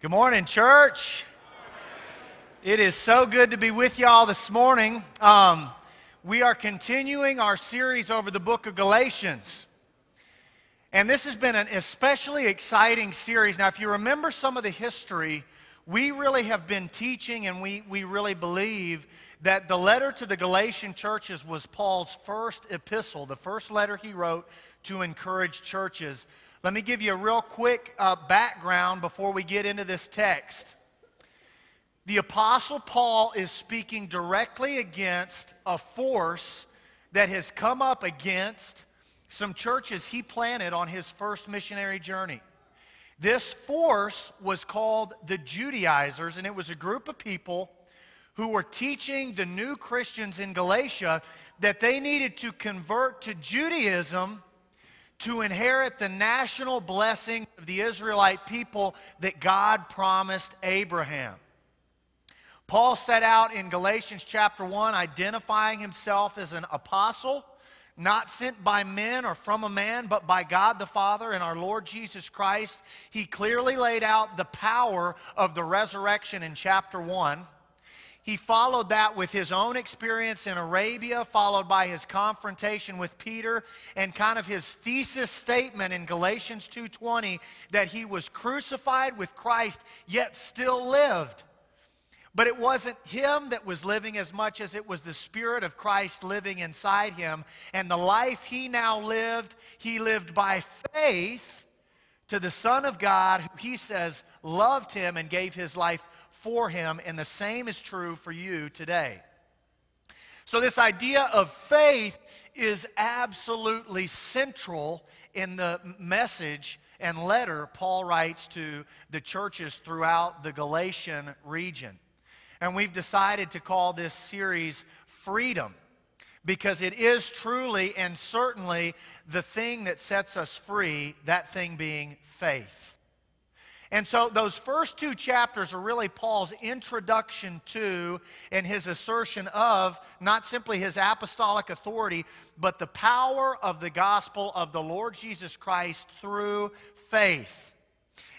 Good morning, church. It is so good to be with y'all this morning. Um, we are continuing our series over the book of Galatians. And this has been an especially exciting series. Now, if you remember some of the history, we really have been teaching and we, we really believe that the letter to the Galatian churches was Paul's first epistle, the first letter he wrote to encourage churches. Let me give you a real quick uh, background before we get into this text. The Apostle Paul is speaking directly against a force that has come up against some churches he planted on his first missionary journey. This force was called the Judaizers, and it was a group of people who were teaching the new Christians in Galatia that they needed to convert to Judaism to inherit the national blessing of the Israelite people that God promised Abraham. Paul set out in Galatians chapter 1 identifying himself as an apostle, not sent by men or from a man, but by God the Father and our Lord Jesus Christ. He clearly laid out the power of the resurrection in chapter 1. He followed that with his own experience in Arabia, followed by his confrontation with Peter and kind of his thesis statement in Galatians 2:20 that he was crucified with Christ yet still lived. But it wasn't him that was living as much as it was the Spirit of Christ living inside him. And the life he now lived, he lived by faith to the Son of God, who he says loved him and gave his life for him, and the same is true for you today. So, this idea of faith is absolutely central in the message and letter Paul writes to the churches throughout the Galatian region. And we've decided to call this series Freedom because it is truly and certainly the thing that sets us free, that thing being faith. And so those first two chapters are really Paul's introduction to and his assertion of not simply his apostolic authority, but the power of the gospel of the Lord Jesus Christ through faith.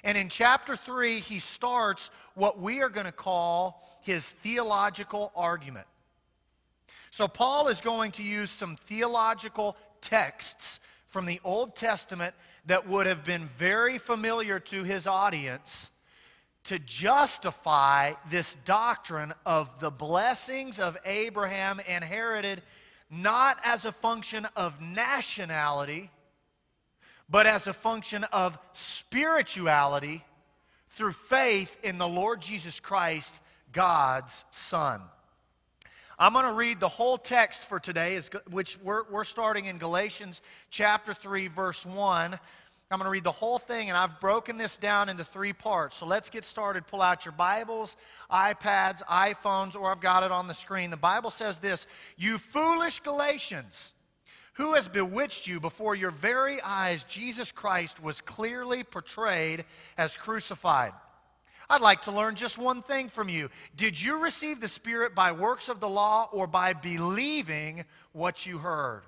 And in chapter 3, he starts what we are going to call his theological argument. So, Paul is going to use some theological texts from the Old Testament that would have been very familiar to his audience to justify this doctrine of the blessings of Abraham inherited not as a function of nationality, but as a function of spirituality through faith in the Lord Jesus Christ, God's Son. I'm going to read the whole text for today, which we're, starting in Galatians chapter 3, verse 1. I'm going to read the whole thing, and I've broken this down into three parts. So let's get started. Pull out your Bibles, iPads, iPhones, or I've got it on the screen. The Bible says this You foolish Galatians, who has bewitched you before your very eyes? Jesus Christ was clearly portrayed as crucified. I'd like to learn just one thing from you. Did you receive the Spirit by works of the law or by believing what you heard?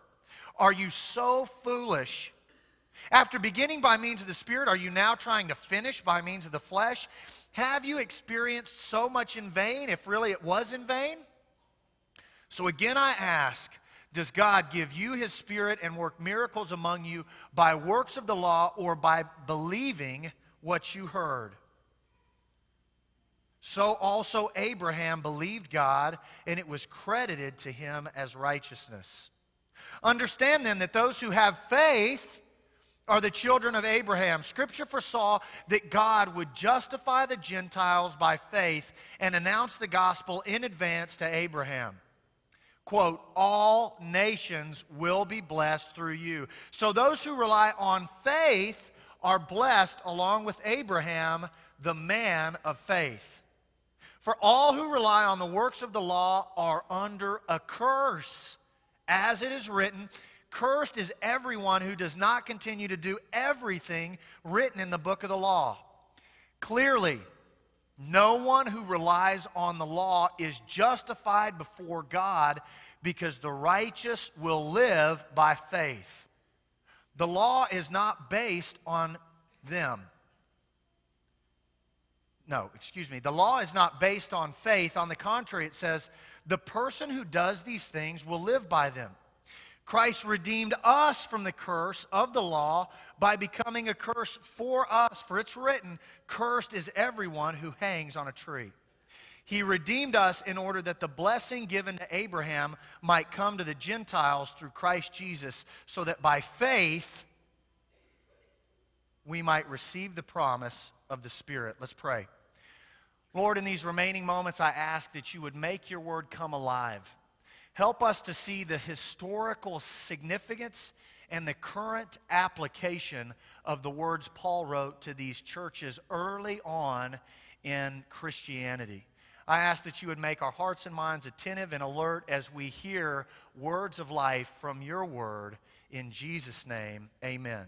Are you so foolish? After beginning by means of the Spirit, are you now trying to finish by means of the flesh? Have you experienced so much in vain, if really it was in vain? So again, I ask Does God give you His Spirit and work miracles among you by works of the law or by believing what you heard? So also Abraham believed God, and it was credited to him as righteousness. Understand then that those who have faith are the children of Abraham. Scripture foresaw that God would justify the Gentiles by faith and announce the gospel in advance to Abraham. Quote, all nations will be blessed through you. So those who rely on faith are blessed along with Abraham, the man of faith. For all who rely on the works of the law are under a curse. As it is written, cursed is everyone who does not continue to do everything written in the book of the law. Clearly, no one who relies on the law is justified before God because the righteous will live by faith. The law is not based on them. no, excuse me, the law is not based on faith. On the contrary, it says, the person who does these things will live by them. Christ redeemed us from the curse of the law by becoming a curse for us. For it's written, Cursed is everyone who hangs on a tree. He redeemed us in order that the blessing given to Abraham might come to the Gentiles through Christ Jesus, so that by faith we might receive the promise of the Spirit. Let's pray. Lord, in these remaining moments, I ask that you would make your word come alive. Help us to see the historical significance and the current application of the words Paul wrote to these churches early on in Christianity. I ask that you would make our hearts and minds attentive and alert as we hear words of life from your word. In Jesus' name, amen.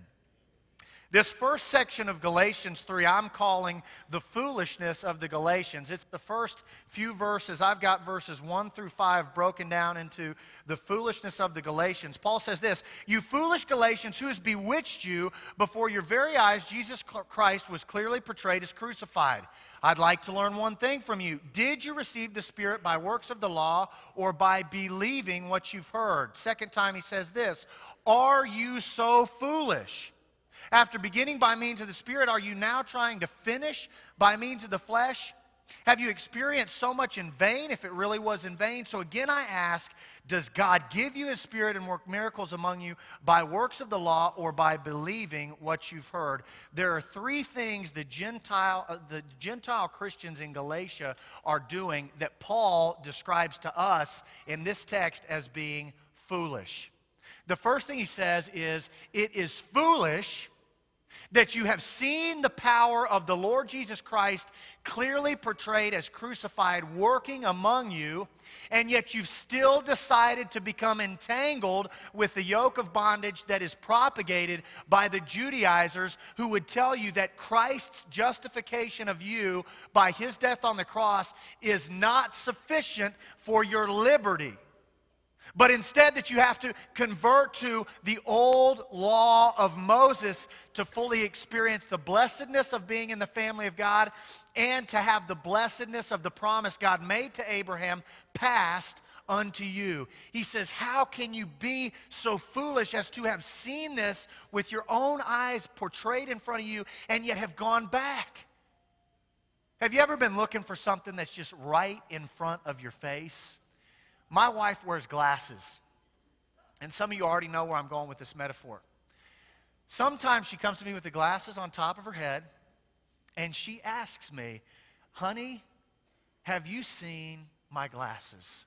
This first section of Galatians 3, I'm calling the foolishness of the Galatians. It's the first few verses. I've got verses 1 through 5 broken down into the foolishness of the Galatians. Paul says this You foolish Galatians, who has bewitched you before your very eyes, Jesus Christ was clearly portrayed as crucified. I'd like to learn one thing from you. Did you receive the Spirit by works of the law or by believing what you've heard? Second time he says this Are you so foolish? After beginning by means of the Spirit, are you now trying to finish by means of the flesh? Have you experienced so much in vain if it really was in vain? So again, I ask Does God give you His Spirit and work miracles among you by works of the law or by believing what you've heard? There are three things the Gentile, uh, the Gentile Christians in Galatia are doing that Paul describes to us in this text as being foolish. The first thing he says is, It is foolish that you have seen the power of the Lord Jesus Christ clearly portrayed as crucified working among you, and yet you've still decided to become entangled with the yoke of bondage that is propagated by the Judaizers who would tell you that Christ's justification of you by his death on the cross is not sufficient for your liberty but instead that you have to convert to the old law of Moses to fully experience the blessedness of being in the family of God and to have the blessedness of the promise God made to Abraham passed unto you. He says, How can you be so foolish as to have seen this with your own eyes portrayed in front of you and yet have gone back? Have you ever been looking for something that's just right in front of your face? My wife wears glasses. And some of you already know where I'm going with this metaphor. Sometimes she comes to me with the glasses on top of her head and she asks me, Honey, have you seen my glasses?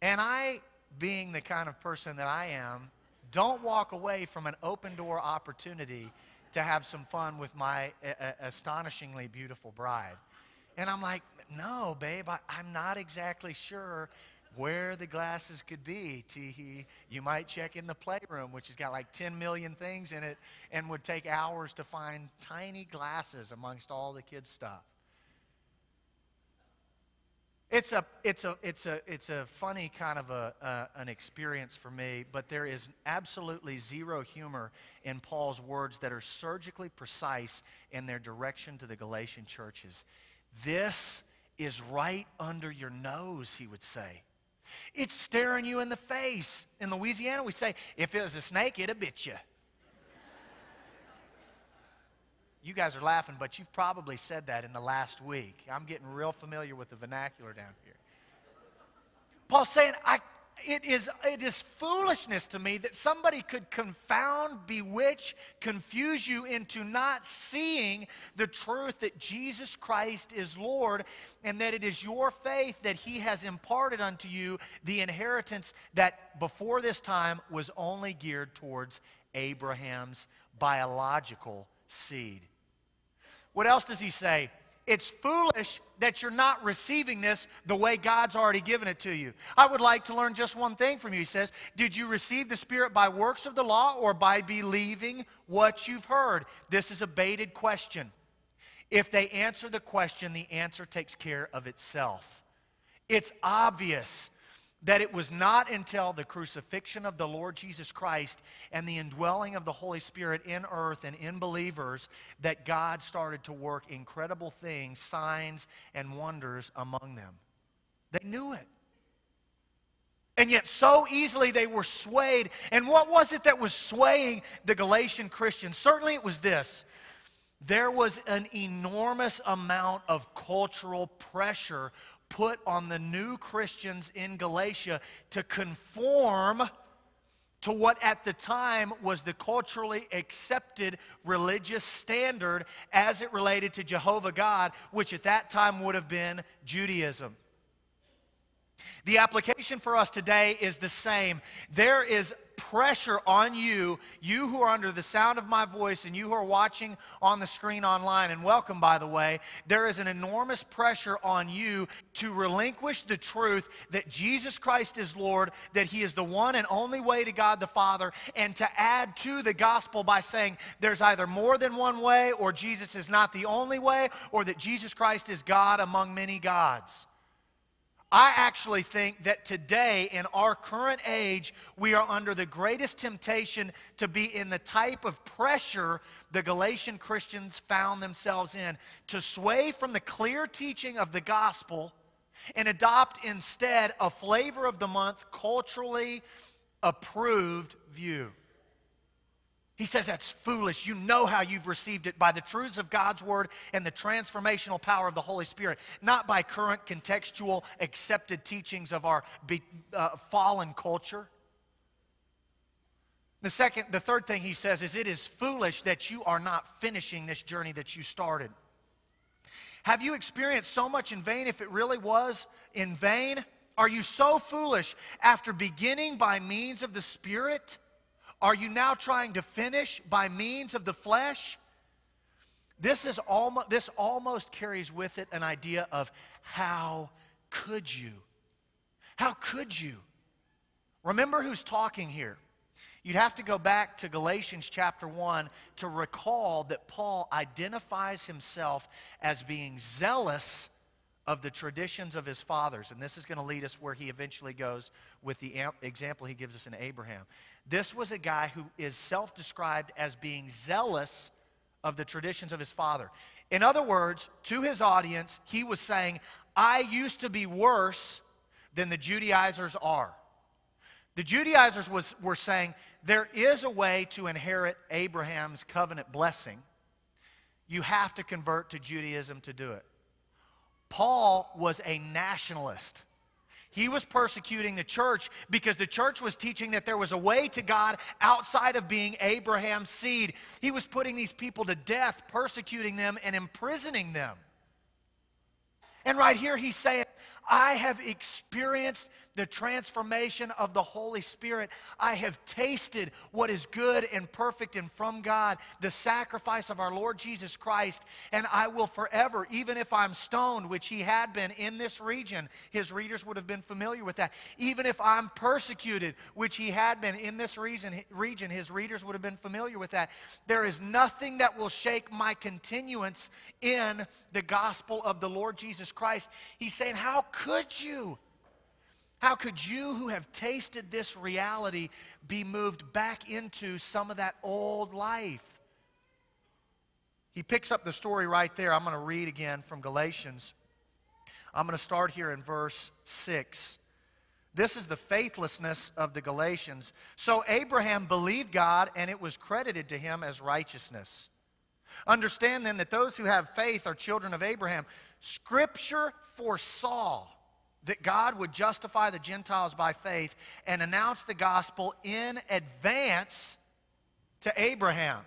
And I, being the kind of person that I am, don't walk away from an open door opportunity to have some fun with my astonishingly beautiful bride. And I'm like, no, babe, I, am not exactly sure where the glasses could be. Teehee. You might check in the playroom, which has got like 10 million things in it, and would take hours to find tiny glasses amongst all the kids' stuff. It's a, it's a, it's a, it's a funny kind of a, uh, an experience for me, but there is absolutely zero humor in Paul's words that are surgically precise in their direction to the Galatian churches. This is right under your nose, he would say. It's staring you in the face. In Louisiana, we say, if it was a snake, it'd have bit you. you guys are laughing, but you've probably said that in the last week. I'm getting real familiar with the vernacular down here. Paul's saying, I, it is, it is foolishness to me that somebody could confound, bewitch, confuse you into not seeing the truth that Jesus Christ is Lord and that it is your faith that He has imparted unto you the inheritance that before this time was only geared towards Abraham's biological seed. What else does He say? It's foolish that you're not receiving this the way God's already given it to you. I would like to learn just one thing from you. He says, Did you receive the Spirit by works of the law or by believing what you've heard? This is a baited question. If they answer the question, the answer takes care of itself. It's obvious that it was not until the crucifixion of the Lord Jesus Christ and the indwelling of the Holy Spirit in earth and in believers that God started to work incredible things, signs, and wonders among them. They knew it. And yet, so easily they were swayed. And what was it that was swaying the Galatian Christians? Certainly, it was this there was an enormous amount of cultural pressure put on the new Christians in Galatia to conform to what at the time was the culturally accepted religious standard as it related to Jehovah God, which at that time would have been Judaism. The application for us today is the same. There is pressure on you, you who are under the sound of my voice and you who are watching on the screen online, and welcome, by the way, there is an enormous pressure on you to relinquish the truth that Jesus Christ is Lord, that He is the one and only way to God the Father, and to add to the gospel by saying there's either more than one way, or Jesus is not the only way, or that Jesus Christ is God among many gods. I actually think that today, in our current age, we are under the greatest temptation to be in the type of pressure the Galatian Christians found themselves in to sway from the clear teaching of the gospel and adopt instead a flavor of the month, culturally approved view. He says that's foolish. You know how you've received it by the truths of God's word and the transformational power of the Holy Spirit, not by current contextual accepted teachings of our be, uh, fallen culture. The second, the third thing he says is it is foolish that you are not finishing this journey that you started. Have you experienced so much in vain if it really was in vain? Are you so foolish after beginning by means of the Spirit? Are you now trying to finish by means of the flesh? This, is almost, this almost carries with it an idea of how could you? How could you? Remember who's talking here. You'd have to go back to Galatians chapter 1 to recall that Paul identifies himself as being zealous of the traditions of his fathers. And this is going to lead us where he eventually goes with the example he gives us in Abraham. This was a guy who is self described as being zealous of the traditions of his father. In other words, to his audience, he was saying, I used to be worse than the Judaizers are. The Judaizers was, were saying, there is a way to inherit Abraham's covenant blessing. You have to convert to Judaism to do it. Paul was a nationalist. He was persecuting the church because the church was teaching that there was a way to God outside of being Abraham's seed. He was putting these people to death, persecuting them, and imprisoning them. And right here, he's saying, I have experienced the transformation of the Holy Spirit. I have tasted what is good and perfect and from God, the sacrifice of our Lord Jesus Christ, and I will forever, even if I'm stoned, which he had been in this region, his readers would have been familiar with that. Even if I'm persecuted, which he had been in this region, region his readers would have been familiar with that. There is nothing that will shake my continuance in the gospel of the Lord Jesus Christ. He's saying, How could you? How could you who have tasted this reality be moved back into some of that old life? He picks up the story right there. I'm going to read again from Galatians. I'm going to start here in verse 6. This is the faithlessness of the Galatians. So Abraham believed God, and it was credited to him as righteousness. Understand then that those who have faith are children of Abraham. Scripture foresaw that God would justify the Gentiles by faith and announce the gospel in advance to Abraham.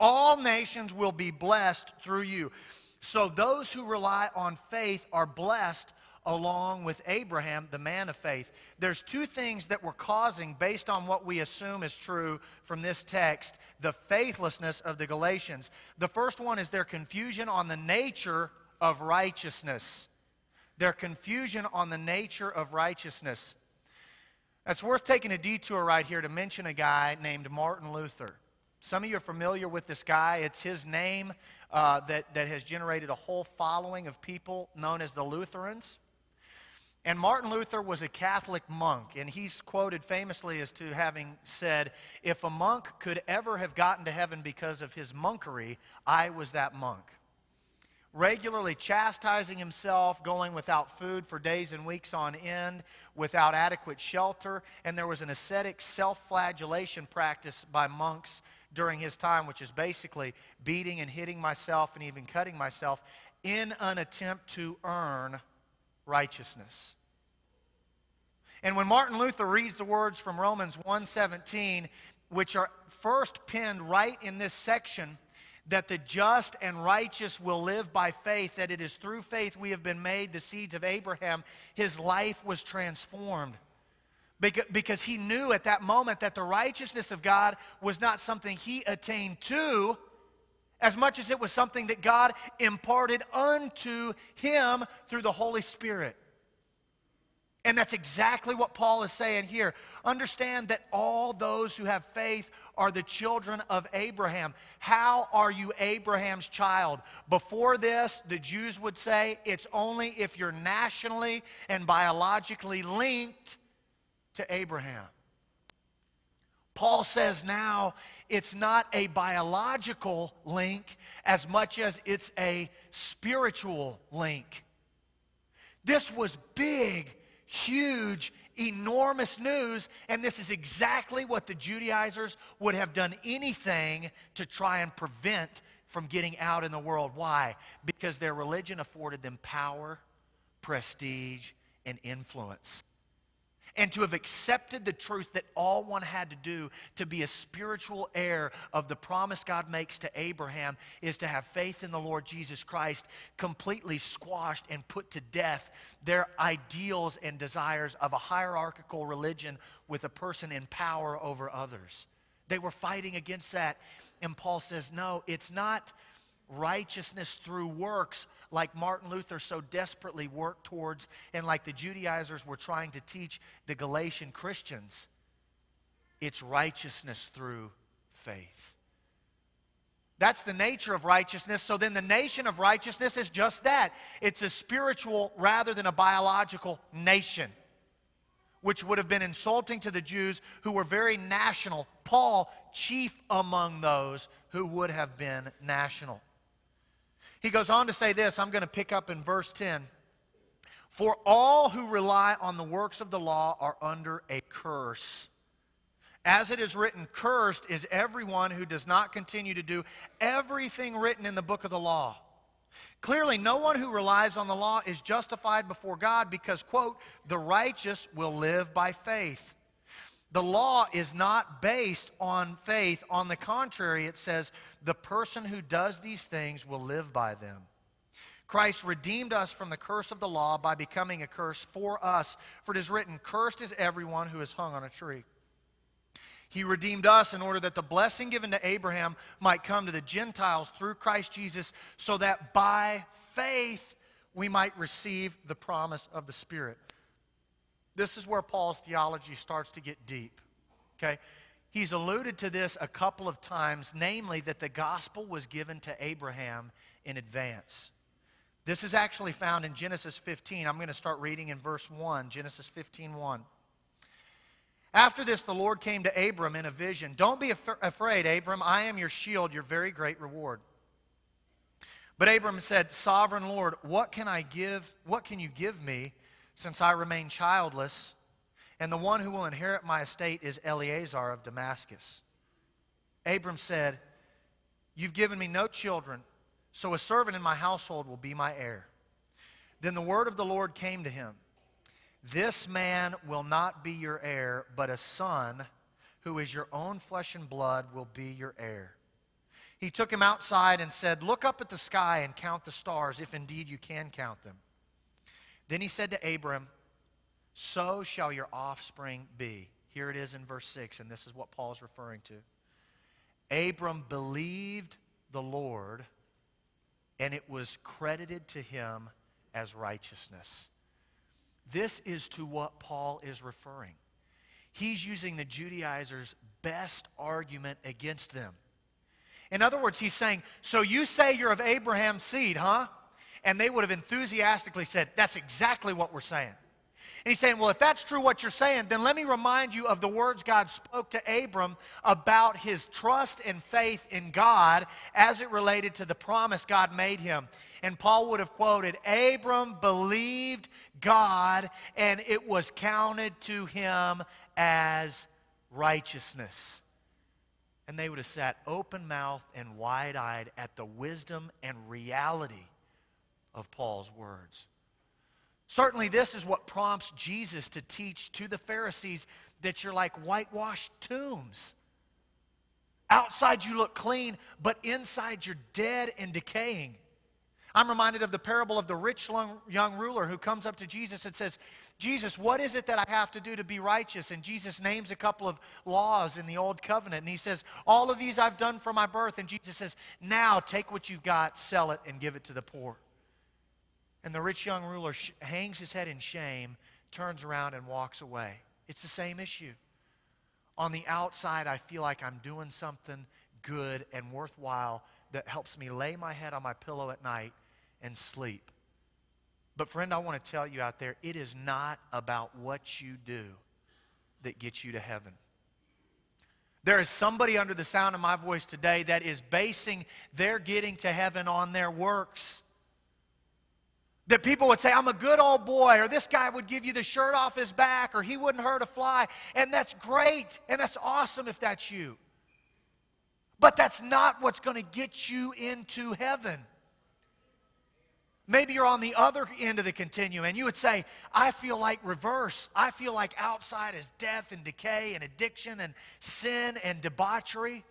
All nations will be blessed through you. So those who rely on faith are blessed along with Abraham, the man of faith. There's two things that we're causing, based on what we assume is true from this text, the faithlessness of the Galatians. The first one is their confusion on the nature of righteousness their confusion on the nature of righteousness. It's worth taking a detour right here to mention a guy named Martin Luther. Some of you are familiar with this guy. It's his name uh, that, that has generated a whole following of people known as the Lutherans. And Martin Luther was a Catholic monk, and he's quoted famously as to having said, If a monk could ever have gotten to heaven because of his monkery, I was that monk. Regularly chastising himself, going without food for days and weeks on end, without adequate shelter, and there was an ascetic self flagellation practice by monks during his time, which is basically beating and hitting myself and even cutting myself in an attempt to earn righteousness. And when Martin Luther reads the words from Romans 1:17, which are first penned right in this section, that the just and righteous will live by faith, that it is through faith we have been made the seeds of Abraham, his life was transformed. Because he knew at that moment that the righteousness of God was not something he attained to, as much as it was something that God imparted unto him through the Holy Spirit. And that's exactly what Paul is saying here. Understand that all those who have faith are the children of Abraham. How are you Abraham's child? Before this, the Jews would say it's only if you're nationally and biologically linked to Abraham. Paul says now it's not a biological link as much as it's a spiritual link. This was big huge, enormous news, and this is exactly what the Judaizers would have done anything to try and prevent from getting out in the world. Why? Because their religion afforded them power, prestige, and influence and to have accepted the truth that all one had to do to be a spiritual heir of the promise God makes to Abraham is to have faith in the Lord Jesus Christ, completely squashed and put to death their ideals and desires of a hierarchical religion with a person in power over others. They were fighting against that. And Paul says, no, it's not righteousness through works like Martin Luther so desperately worked towards and like the Judaizers were trying to teach the Galatian Christians. It's righteousness through faith. That's the nature of righteousness. So then the nation of righteousness is just that it's a spiritual rather than a biological nation, which would have been insulting to the Jews who were very national. Paul, chief among those who would have been national. He goes on to say this, I'm going to pick up in verse 10. For all who rely on the works of the law are under a curse. As it is written, cursed is everyone who does not continue to do everything written in the book of the law. Clearly, no one who relies on the law is justified before God because, quote, the righteous will live by faith. The law is not based on faith. On the contrary, it says, the person who does these things will live by them. Christ redeemed us from the curse of the law by becoming a curse for us. For it is written, Cursed is everyone who is hung on a tree. He redeemed us in order that the blessing given to Abraham might come to the Gentiles through Christ Jesus, so that by faith we might receive the promise of the Spirit. This is where Paul's theology starts to get deep. Okay? He's alluded to this a couple of times, namely that the gospel was given to Abraham in advance. This is actually found in Genesis 15. I'm going to start reading in verse 1, Genesis 15 1. After this, the Lord came to Abram in a vision. Don't be af- afraid, Abram. I am your shield, your very great reward. But Abram said, Sovereign Lord, what can I give? What can you give me since I remain childless, and the one who will inherit my estate is Eliezer of Damascus. Abram said, You've given me no children, so a servant in my household will be my heir. Then the word of the Lord came to him This man will not be your heir, but a son who is your own flesh and blood will be your heir. He took him outside and said, Look up at the sky and count the stars, if indeed you can count them. Then he said to Abram, So shall your offspring be. Here it is in verse 6, and this is what Paul is referring to. Abram believed the Lord, and it was credited to him as righteousness. This is to what Paul is referring. He's using the Judaizers' best argument against them. In other words, he's saying, So you say you're of Abraham's seed, huh? and they would have enthusiastically said, That's exactly what we're saying. And he's saying, Well, if that's true what you're saying, then let me remind you of the words God spoke to Abram about his trust and faith in God as it related to the promise God made him. And Paul would have quoted, Abram believed God, and it was counted to him as righteousness. And they would have sat open mouthed and wide eyed at the wisdom and reality of Paul's words. Certainly, this is what prompts Jesus to teach to the Pharisees that you're like whitewashed tombs. Outside you look clean, but inside you're dead and decaying. I'm reminded of the parable of the rich young ruler who comes up to Jesus and says, Jesus, what is it that I have to do to be righteous? And Jesus names a couple of laws in the Old Covenant. And he says, All of these I've done from my birth. And Jesus says, Now take what you've got, sell it, and give it to the poor. And the rich young ruler sh- hangs his head in shame, turns around, and walks away. It's the same issue. On the outside, I feel like I'm doing something good and worthwhile that helps me lay my head on my pillow at night and sleep. But, friend, I want to tell you out there it is not about what you do that gets you to heaven. There is somebody under the sound of my voice today that is basing their getting to heaven on their works. That people would say, I'm a good old boy, or this guy would give you the shirt off his back, or he wouldn't hurt a fly. And that's great, and that's awesome if that's you. But that's not what's going to get you into heaven. Maybe you're on the other end of the continuum and you would say, I feel like reverse. I feel like outside is death and decay and addiction and sin and debauchery.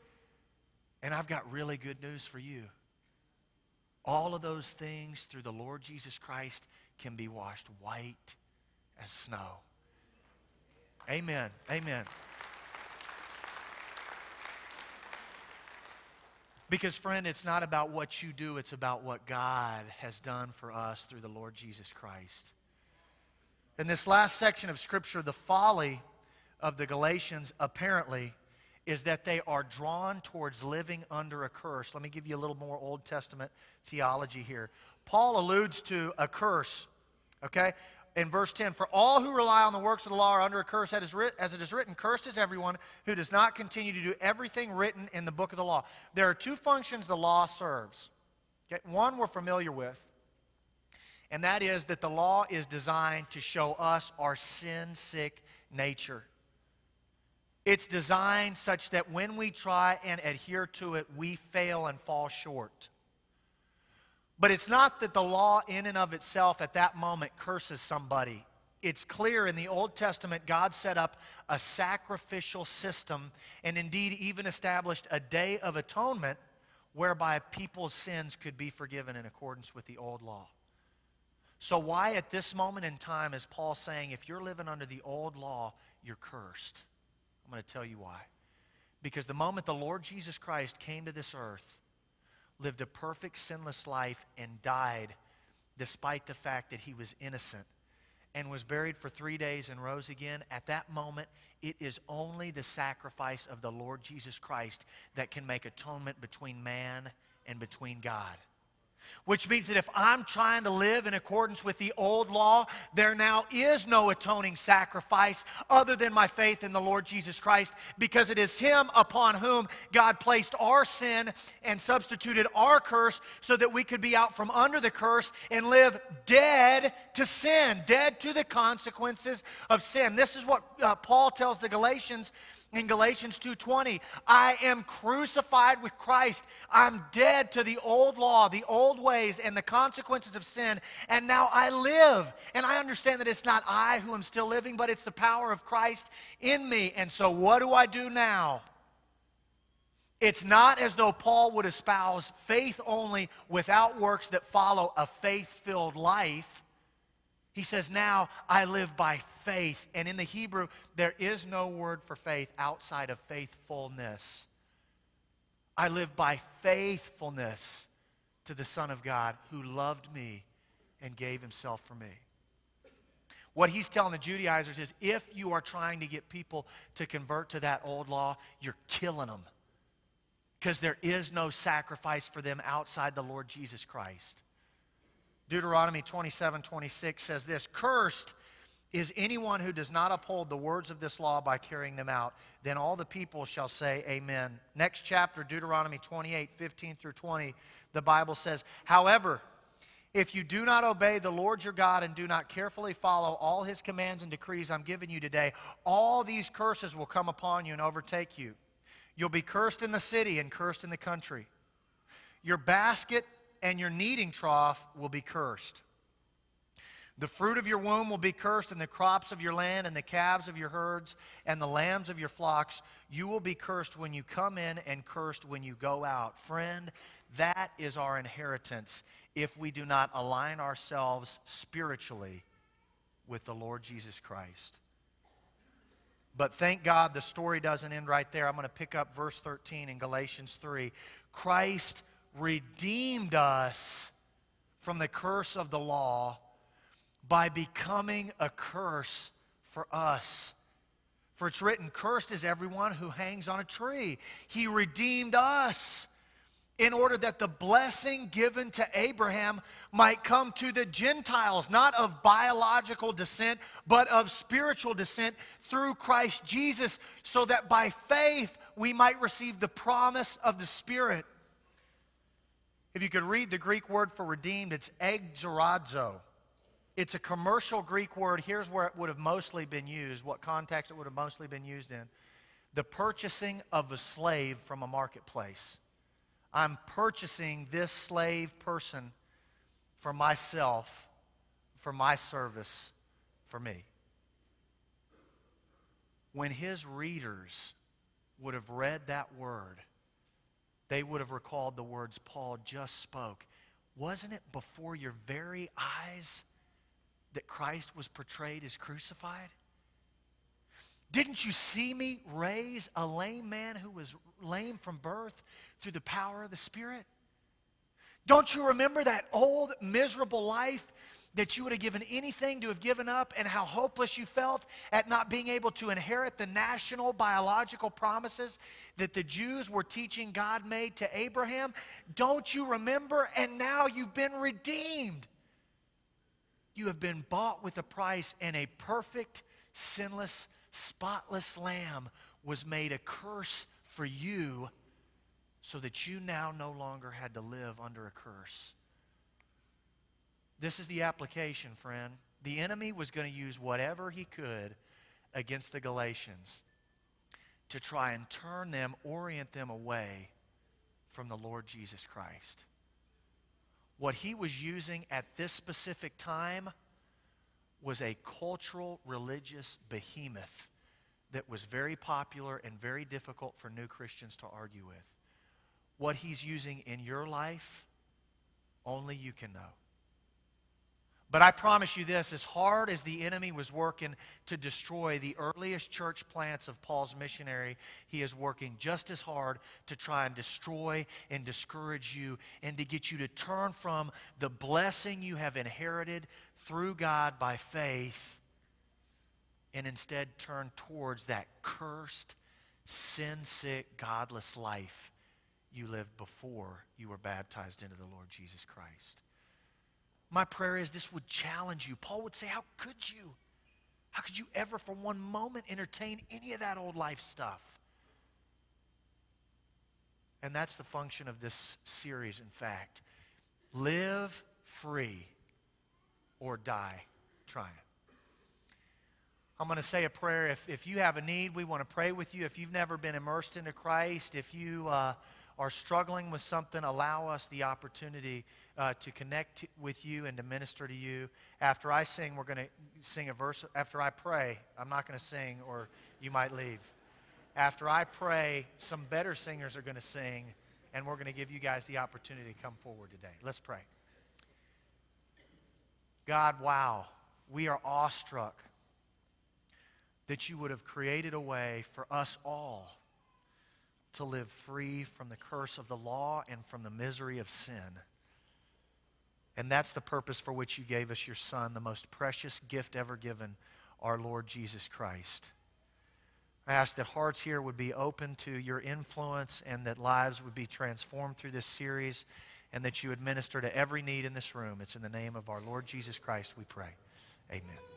And I've got really good news for you. All of those things through the Lord Jesus Christ can be washed white as snow. Amen. Amen. Because, friend, it's not about what you do, it's about what God has done for us through the Lord Jesus Christ. In this last section of Scripture, the folly of the Galatians apparently is that they are drawn towards living under a curse. Let me give you a little more Old Testament theology here. Paul alludes to a curse, okay? in verse 10 For all who rely on the works of the law are under a curse, as it is written, Cursed is everyone who does not continue to do everything written in the book of the law. There are two functions the law serves. Okay? One we're familiar with, and that is that the law is designed to show us our sin sick nature. It's designed such that when we try and adhere to it, we fail and fall short. But it's not that the law, in and of itself, at that moment curses somebody. It's clear in the Old Testament, God set up a sacrificial system and indeed even established a day of atonement whereby people's sins could be forgiven in accordance with the old law. So, why at this moment in time is Paul saying, if you're living under the old law, you're cursed? I'm going to tell you why. Because the moment the Lord Jesus Christ came to this earth, lived a perfect, sinless life, and died despite the fact that he was innocent and was buried for three days and rose again, at that moment, it is only the sacrifice of the Lord Jesus Christ that can make atonement between man and between God. Which means that if I'm trying to live in accordance with the old law, there now is no atoning sacrifice other than my faith in the Lord Jesus Christ, because it is Him upon whom God placed our sin and substituted our curse so that we could be out from under the curse and live dead to sin, dead to the consequences of sin. This is what uh, Paul tells the Galatians in Galatians 2:20, I am crucified with Christ. I'm dead to the old law, the old ways and the consequences of sin, and now I live. And I understand that it's not I who am still living, but it's the power of Christ in me. And so what do I do now? It's not as though Paul would espouse faith only without works that follow a faith-filled life. He says, Now I live by faith. And in the Hebrew, there is no word for faith outside of faithfulness. I live by faithfulness to the Son of God who loved me and gave himself for me. What he's telling the Judaizers is if you are trying to get people to convert to that old law, you're killing them because there is no sacrifice for them outside the Lord Jesus Christ. Deuteronomy 27 26 says this Cursed is anyone who does not uphold the words of this law by carrying them out, then all the people shall say, Amen. Next chapter, Deuteronomy 28 15 through 20, the Bible says, However, if you do not obey the Lord your God and do not carefully follow all his commands and decrees I'm giving you today, all these curses will come upon you and overtake you. You'll be cursed in the city and cursed in the country. Your basket and your kneading trough will be cursed. The fruit of your womb will be cursed, and the crops of your land, and the calves of your herds, and the lambs of your flocks. You will be cursed when you come in, and cursed when you go out. Friend, that is our inheritance if we do not align ourselves spiritually with the Lord Jesus Christ. But thank God the story doesn't end right there. I'm going to pick up verse 13 in Galatians 3. Christ redeemed us from the curse of the law by becoming a curse for us. For it's written, Cursed is everyone who hangs on a tree. He redeemed us in order that the blessing given to Abraham might come to the Gentiles, not of biological descent, but of spiritual descent through Christ Jesus, so that by faith we might receive the promise of the Spirit. If you could read the Greek word for redeemed, it's exorazo. It's a commercial Greek word. Here's where it would have mostly been used, what context it would have mostly been used in. The purchasing of a slave from a marketplace. I'm purchasing this slave person for myself, for my service, for me. When his readers would have read that word, they would have recalled the words Paul just spoke. Wasn't it before your very eyes that Christ was portrayed as crucified? Didn't you see me raise a lame man who was lame from birth through the power of the Spirit? Don't you remember that old, miserable life that you would have given anything to have given up and how hopeless you felt at not being able to inherit the national biological promises that the Jews were teaching God made to Abraham? Don't you remember? And now you've been redeemed. You have been bought with a price, and a perfect, sinless, spotless lamb was made a curse for you so that you now no longer had to live under a curse. This is the application, friend. The enemy was going to use whatever he could against the Galatians to try and turn them, orient them away from the Lord Jesus Christ. What he was using at this specific time was a cultural, religious behemoth that was very popular and very difficult for new Christians to argue with. What he's using in your life, only you can know. But I promise you this as hard as the enemy was working to destroy the earliest church plants of Paul's missionary, he is working just as hard to try and destroy and discourage you and to get you to turn from the blessing you have inherited through God by faith and instead turn towards that cursed, sin sick, godless life you lived before you were baptized into the Lord Jesus Christ. My prayer is this would challenge you. Paul would say, How could you? How could you ever for one moment entertain any of that old life stuff? And that's the function of this series, in fact. Live free or die trying. I'm going to say a prayer. If, if you have a need, we want to pray with you. If you've never been immersed into Christ, if you. Uh, are struggling with something, allow us the opportunity uh, to connect with you and to minister to you. After I sing, we're going to sing a verse. After I pray, I'm not going to sing or you might leave. After I pray, some better singers are going to sing, and we're going to give you guys the opportunity to come forward today. Let's pray. God, wow, we are awestruck that you would have created a way for us all to live free from the curse of the law and from the misery of sin. And that's the purpose for which you gave us your Son, the most precious gift ever given, our Lord Jesus Christ. I ask that hearts here would be open to your influence and that lives would be transformed through this series and that you would minister to every need in this room. It's in the name of our Lord Jesus Christ we pray. Amen.